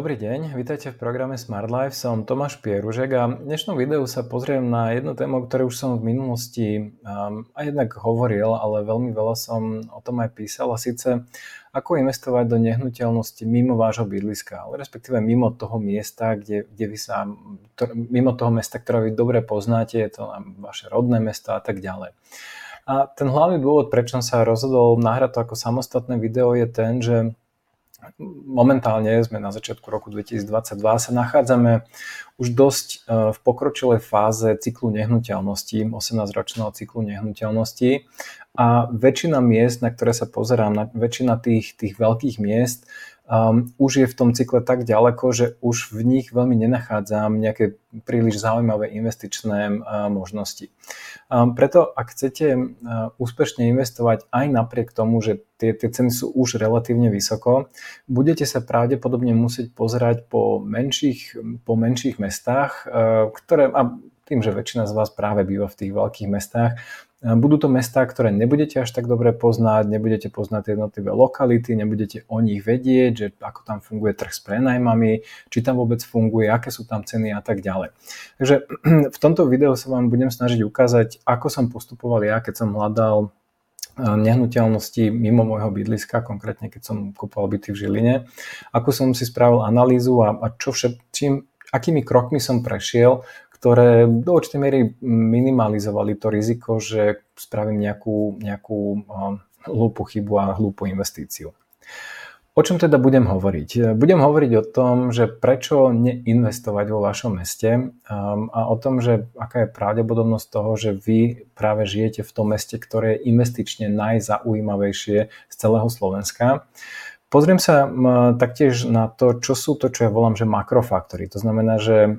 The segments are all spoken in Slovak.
Dobrý deň, vítajte v programe Smart Life, som Tomáš Pieružek a v dnešnom videu sa pozriem na jednu tému, o ktorej už som v minulosti um, aj jednak hovoril, ale veľmi veľa som o tom aj písal a síce ako investovať do nehnuteľnosti mimo vášho bydliska, ale respektíve mimo toho miesta, kde, kde vy sa, mimo toho mesta, ktoré vy dobre poznáte, je to vaše rodné mesto a tak ďalej. A ten hlavný dôvod, prečo som sa rozhodol nahrať to ako samostatné video je ten, že momentálne sme na začiatku roku 2022 sa nachádzame už dosť e, v pokročilej fáze cyklu nehnuteľností, 18-ročného cyklu nehnuteľností. A väčšina miest, na ktoré sa pozerám, na väčšina tých, tých veľkých miest um, už je v tom cykle tak ďaleko, že už v nich veľmi nenachádzam nejaké príliš zaujímavé investičné uh, možnosti. Um, preto, ak chcete uh, úspešne investovať aj napriek tomu, že tie, tie ceny sú už relatívne vysoko, budete sa pravdepodobne musieť pozerať po menších, po menších mestách, uh, ktoré, a tým, že väčšina z vás práve býva v tých veľkých mestách, budú to mestá, ktoré nebudete až tak dobre poznať, nebudete poznať jednotlivé lokality, nebudete o nich vedieť, že ako tam funguje trh s prenajmami, či tam vôbec funguje, aké sú tam ceny a tak ďalej. Takže v tomto videu sa vám budem snažiť ukázať, ako som postupoval ja, keď som hľadal nehnuteľnosti mimo môjho bydliska, konkrétne keď som kupoval byty v Žiline, ako som si spravil analýzu a, a čo všetkým, akými krokmi som prešiel ktoré do určitej miery minimalizovali to riziko, že spravím nejakú, nejakú hlúpu chybu a hlúpu investíciu. O čom teda budem hovoriť? Budem hovoriť o tom, že prečo neinvestovať vo vašom meste a o tom, že aká je pravdepodobnosť toho, že vy práve žijete v tom meste, ktoré je investične najzaujímavejšie z celého Slovenska. Pozriem sa taktiež na to, čo sú to, čo ja volám, že makrofaktory. To znamená, že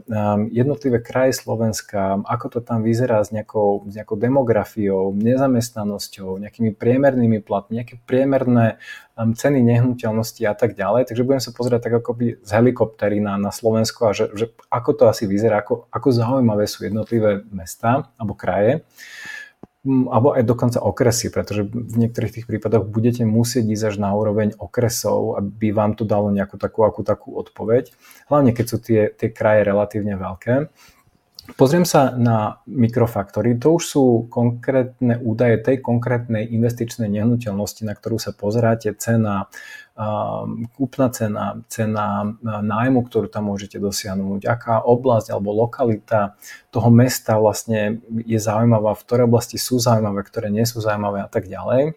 jednotlivé kraje Slovenska, ako to tam vyzerá s nejakou, s nejakou demografiou, nezamestnanosťou, nejakými priemernými platmi, nejaké priemerné ceny nehnuteľnosti a tak ďalej. Takže budem sa pozerať tak ako by z helikoptery na, na Slovensko a že, že ako to asi vyzerá, ako, ako zaujímavé sú jednotlivé mesta alebo kraje alebo aj dokonca okresy, pretože v niektorých tých prípadoch budete musieť ísť až na úroveň okresov, aby vám to dalo nejakú takú akú takú odpoveď, hlavne keď sú tie, tie kraje relatívne veľké. Pozriem sa na mikrofaktory. To už sú konkrétne údaje tej konkrétnej investičnej nehnuteľnosti, na ktorú sa pozeráte, cena, kúpna cena, cena nájmu, ktorú tam môžete dosiahnuť, aká oblasť alebo lokalita toho mesta vlastne je zaujímavá, v ktorej oblasti sú zaujímavé, ktoré nie sú zaujímavé a tak ďalej.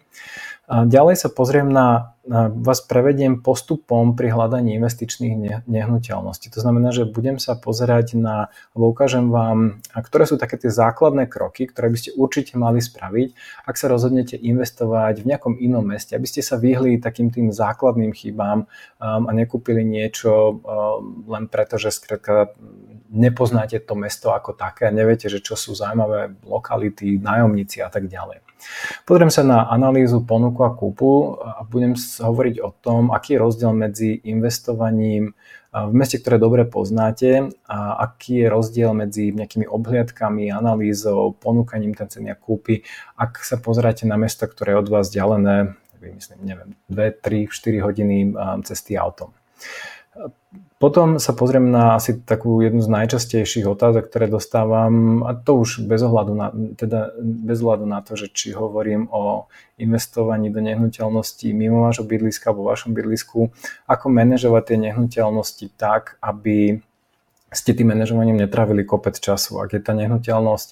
Ďalej sa pozriem na, vás prevediem postupom pri hľadaní investičných nehnuteľností. To znamená, že budem sa pozerať na, alebo ukážem vám, ktoré sú také tie základné kroky, ktoré by ste určite mali spraviť, ak sa rozhodnete investovať v nejakom inom meste, aby ste sa vyhli takým tým základným chybám um, a nekúpili niečo um, len preto, že skrátka nepoznáte to mesto ako také a neviete, že čo sú zaujímavé lokality, nájomníci a tak ďalej. Pozriem sa na analýzu ponuku a kúpu a budem hovoriť o tom, aký je rozdiel medzi investovaním v meste, ktoré dobre poznáte a aký je rozdiel medzi nejakými obhliadkami, analýzou, ponúkaním ten ceny kúpy, ak sa pozeráte na mesto, ktoré je od vás vzdialené, myslím, neviem, 2, 3, 4 hodiny cesty autom. Potom sa pozriem na asi takú jednu z najčastejších otázok, ktoré dostávam, a to už bez ohľadu na, teda bez ohľadu na to, že či hovorím o investovaní do nehnuteľností mimo vášho bydliska alebo vašom bydlisku, ako manažovať tie nehnuteľnosti tak, aby ste tým manažovaním netravili kopec času. Ak je tá nehnuteľnosť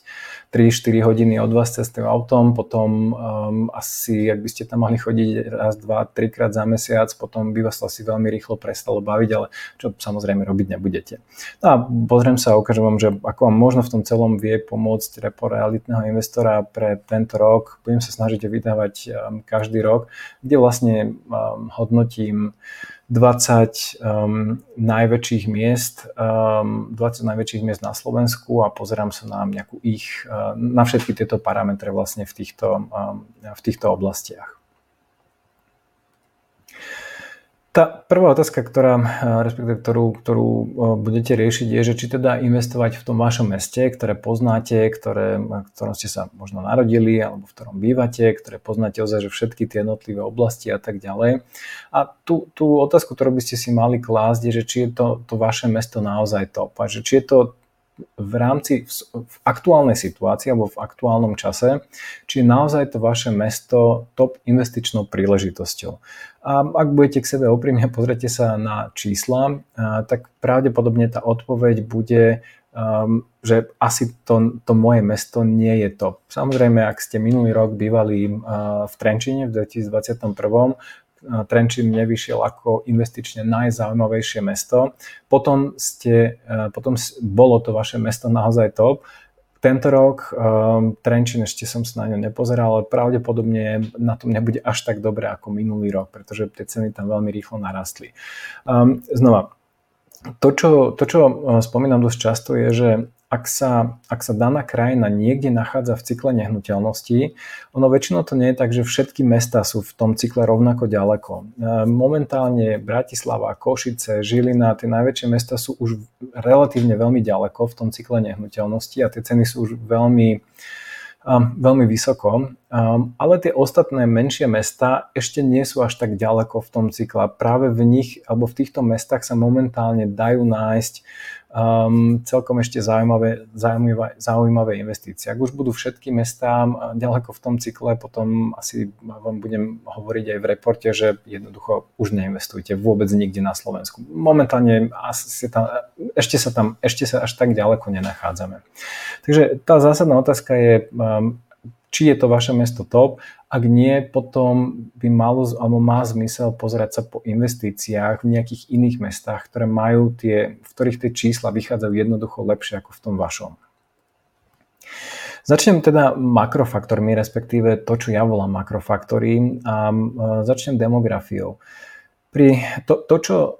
3-4 hodiny od vás cestou autom, potom um, asi, ak by ste tam mohli chodiť raz, dva, trikrát za mesiac, potom by vás to asi veľmi rýchlo prestalo baviť, ale čo samozrejme robiť nebudete. No a pozriem sa a ukážem vám, že ako vám možno v tom celom vie pomôcť repo realitného investora pre tento rok. Budem sa snažiť vydávať um, každý rok, kde vlastne um, hodnotím 20 um, najväčších miest, um, 20 najväčších miest na Slovensku a pozerám sa na nejakú ich, na všetky tieto parametre vlastne v týchto, um, v týchto oblastiach. Tá prvá otázka, ktorá, respektíve ktorú, ktorú budete riešiť, je, že či teda investovať v tom vašom meste, ktoré poznáte, ktoré, v ktorom ste sa možno narodili, alebo v ktorom bývate, ktoré poznáte ozaj, že všetky tie jednotlivé oblasti a tak ďalej. A tú, tú otázku, ktorú by ste si mali klásť, je, že či je to, to vaše mesto naozaj top. A že či je to v rámci, v aktuálnej situácii alebo v aktuálnom čase, či je naozaj to vaše mesto top investičnou príležitosťou. A ak budete k sebe úprimne, pozrite sa na čísla, tak pravdepodobne tá odpoveď bude, um, že asi to, to moje mesto nie je top. Samozrejme, ak ste minulý rok bývali v Trenčine v 2021, Trenčín nevyšiel ako investične najzaujímavejšie mesto. Potom, ste, e, potom bolo to vaše mesto naozaj top. Tento rok um, Trenčín ešte som sa na ňo nepozeral, ale pravdepodobne na tom nebude až tak dobre ako minulý rok, pretože tie ceny tam veľmi rýchlo narastli. Um, znova, to čo, to, čo spomínam dosť často, je, že ak sa, ak sa daná krajina niekde nachádza v cykle nehnuteľností, ono väčšinou to nie je tak, že všetky mesta sú v tom cykle rovnako ďaleko. E, momentálne Bratislava, Košice, Žilina, tie najväčšie mesta sú už relatívne veľmi ďaleko v tom cykle nehnuteľnosti a tie ceny sú už veľmi, veľmi vysoko. Um, ale tie ostatné menšie mesta ešte nie sú až tak ďaleko v tom cykle. Práve v nich alebo v týchto mestách sa momentálne dajú nájsť um, celkom ešte zaujímavé, zaujímavé, zaujímavé investície. Ak už budú všetky mestá ďaleko v tom cykle, potom asi vám budem hovoriť aj v reporte, že jednoducho už neinvestujte vôbec nikde na Slovensku. Momentálne asi tam, ešte, sa tam, ešte sa až tak ďaleko nenachádzame. Takže tá zásadná otázka je, um, či je to vaše mesto top. Ak nie, potom by malo alebo má zmysel pozerať sa po investíciách v nejakých iných mestách, ktoré majú tie, v ktorých tie čísla vychádzajú jednoducho lepšie ako v tom vašom. Začnem teda makrofaktormi, respektíve to, čo ja volám makrofaktory a začnem demografiou. Pri to, to, čo e,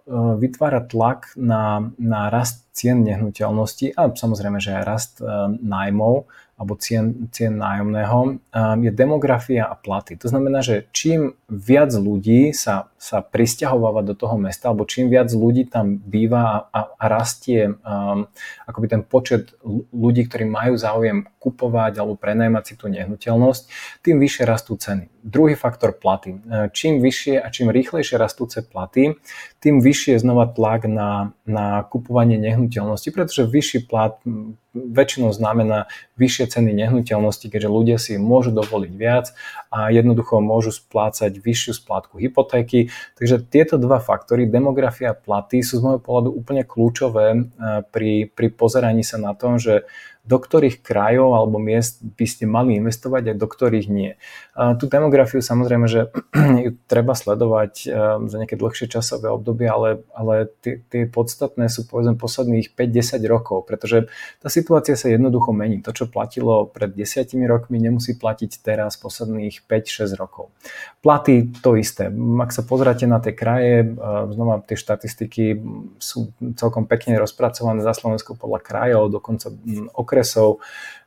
vytvára tlak na, na rast cien nehnuteľnosti a samozrejme, že aj rast e, nájmov, alebo cien, cien nájomného, je demografia a platy. To znamená, že čím viac ľudí sa, sa pristahováva do toho mesta, alebo čím viac ľudí tam býva a, a rastie um, akoby ten počet ľudí, ktorí majú záujem kupovať alebo prenajmať si tú nehnuteľnosť, tým vyššie rastú ceny. Druhý faktor platy. E, čím vyššie a čím rýchlejšie rastúce platy, tým vyššie je znova tlak na, na kupovanie nehnuteľnosti, pretože vyšší plat väčšinou znamená vyššie ceny nehnuteľnosti, keďže ľudia si môžu dovoliť viac a jednoducho môžu splácať vyššiu splátku hypotéky. Takže tieto dva faktory, demografia a platy, sú z môjho pohľadu úplne kľúčové eh, pri, pri pozeraní sa na tom, že do ktorých krajov alebo miest by ste mali investovať a do ktorých nie. Tú demografiu samozrejme, že ju treba sledovať eh, za nejaké dlhšie časové obdobie, ale, ale tie, tie podstatné sú povedzme posledných 5-10 rokov, pretože tá situácia sa jednoducho mení. To, čo platilo pred desiatimi rokmi, nemusí platiť teraz posledných 5-6 rokov. Platy to isté. Ak sa pozráte na tie kraje, eh, znova tie štatistiky sú celkom pekne rozpracované za Slovensko podľa krajov, dokonca hm, okresov,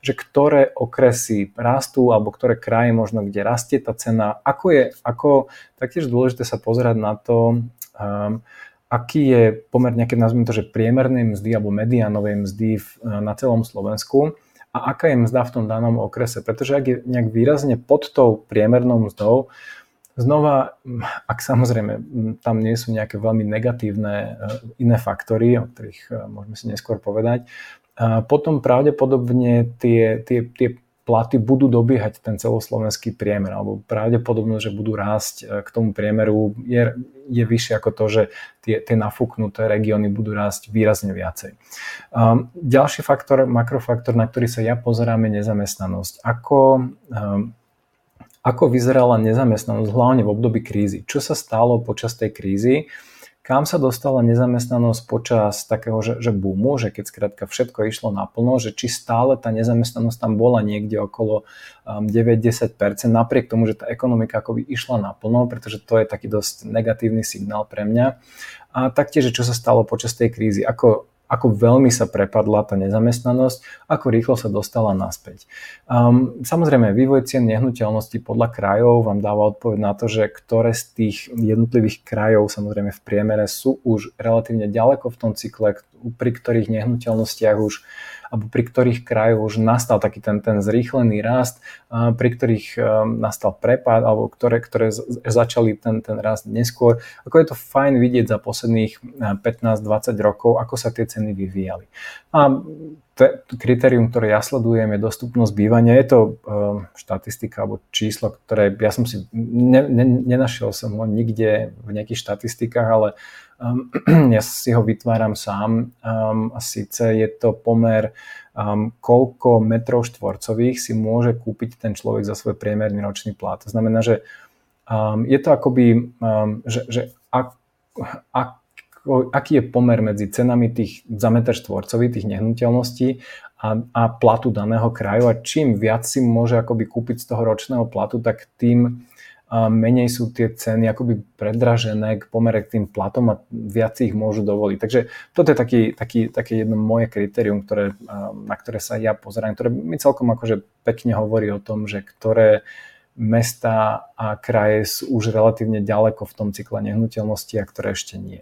že ktoré okresy rastú alebo ktoré kraje možno, kde rastie tá cena. Ako je, ako taktiež dôležité sa pozerať na to, um, aký je pomer nejaké, nazvime to, že priemernej mzdy alebo medianovej mzdy v, na celom Slovensku a aká je mzda v tom danom okrese. Pretože ak je nejak výrazne pod tou priemernou mzdou, Znova, ak samozrejme tam nie sú nejaké veľmi negatívne e, iné faktory, o ktorých e, môžeme si neskôr povedať, potom pravdepodobne tie, tie, tie platy budú dobiehať ten celoslovenský priemer, alebo pravdepodobne, že budú rásť e, k tomu priemeru je, je vyššie ako to, že tie, tie nafúknuté regióny budú rásť výrazne viacej. Um, ďalší faktor, makrofaktor, na ktorý sa ja pozerám, je nezamestnanosť. Ako, um, ako vyzerala nezamestnanosť hlavne v období krízy? Čo sa stalo počas tej krízy? Kam sa dostala nezamestnanosť počas takého, že, že boomu, že keď skrátka všetko išlo naplno, že či stále tá nezamestnanosť tam bola niekde okolo um, 9-10%, napriek tomu, že tá ekonomika akoby išla naplno, pretože to je taký dosť negatívny signál pre mňa. A taktiež, čo sa stalo počas tej krízy, ako ako veľmi sa prepadla tá nezamestnanosť, ako rýchlo sa dostala naspäť. Um, samozrejme, vývoj cien nehnuteľností podľa krajov vám dáva odpoveď na to, že ktoré z tých jednotlivých krajov samozrejme v priemere sú už relatívne ďaleko v tom cykle, pri ktorých nehnuteľnostiach už alebo pri ktorých krajoch už nastal taký ten, ten zrýchlený rast, pri ktorých um, nastal prepad, alebo ktoré, ktoré začali ten, ten rast neskôr. Ako je to fajn vidieť za posledných 15-20 rokov, ako sa tie ceny vyvíjali. A kritérium, ktoré ja sledujem, je dostupnosť bývania. Je to um, štatistika alebo číslo, ktoré ja som si ne, ne, nenašiel som ho nikde v nejakých štatistikách, ale um, ja si ho vytváram sám um, a síce je to pomer, um, koľko metrov štvorcových si môže kúpiť ten človek za svoj priemerný ročný plat. To znamená, že um, je to akoby, um, že, že ak, ak aký je pomer medzi cenami tých za meter štvorcový, tých nehnuteľností a, a platu daného kraju a čím viac si môže akoby kúpiť z toho ročného platu, tak tým a menej sú tie ceny akoby predražené k pomere k tým platom a viac ich môžu dovoliť. Takže toto je taký, taký, také jedno moje kritérium, ktoré, na ktoré sa ja pozerám, ktoré mi celkom akože pekne hovorí o tom, že ktoré mesta a kraje sú už relatívne ďaleko v tom cykle nehnuteľnosti a ktoré ešte nie.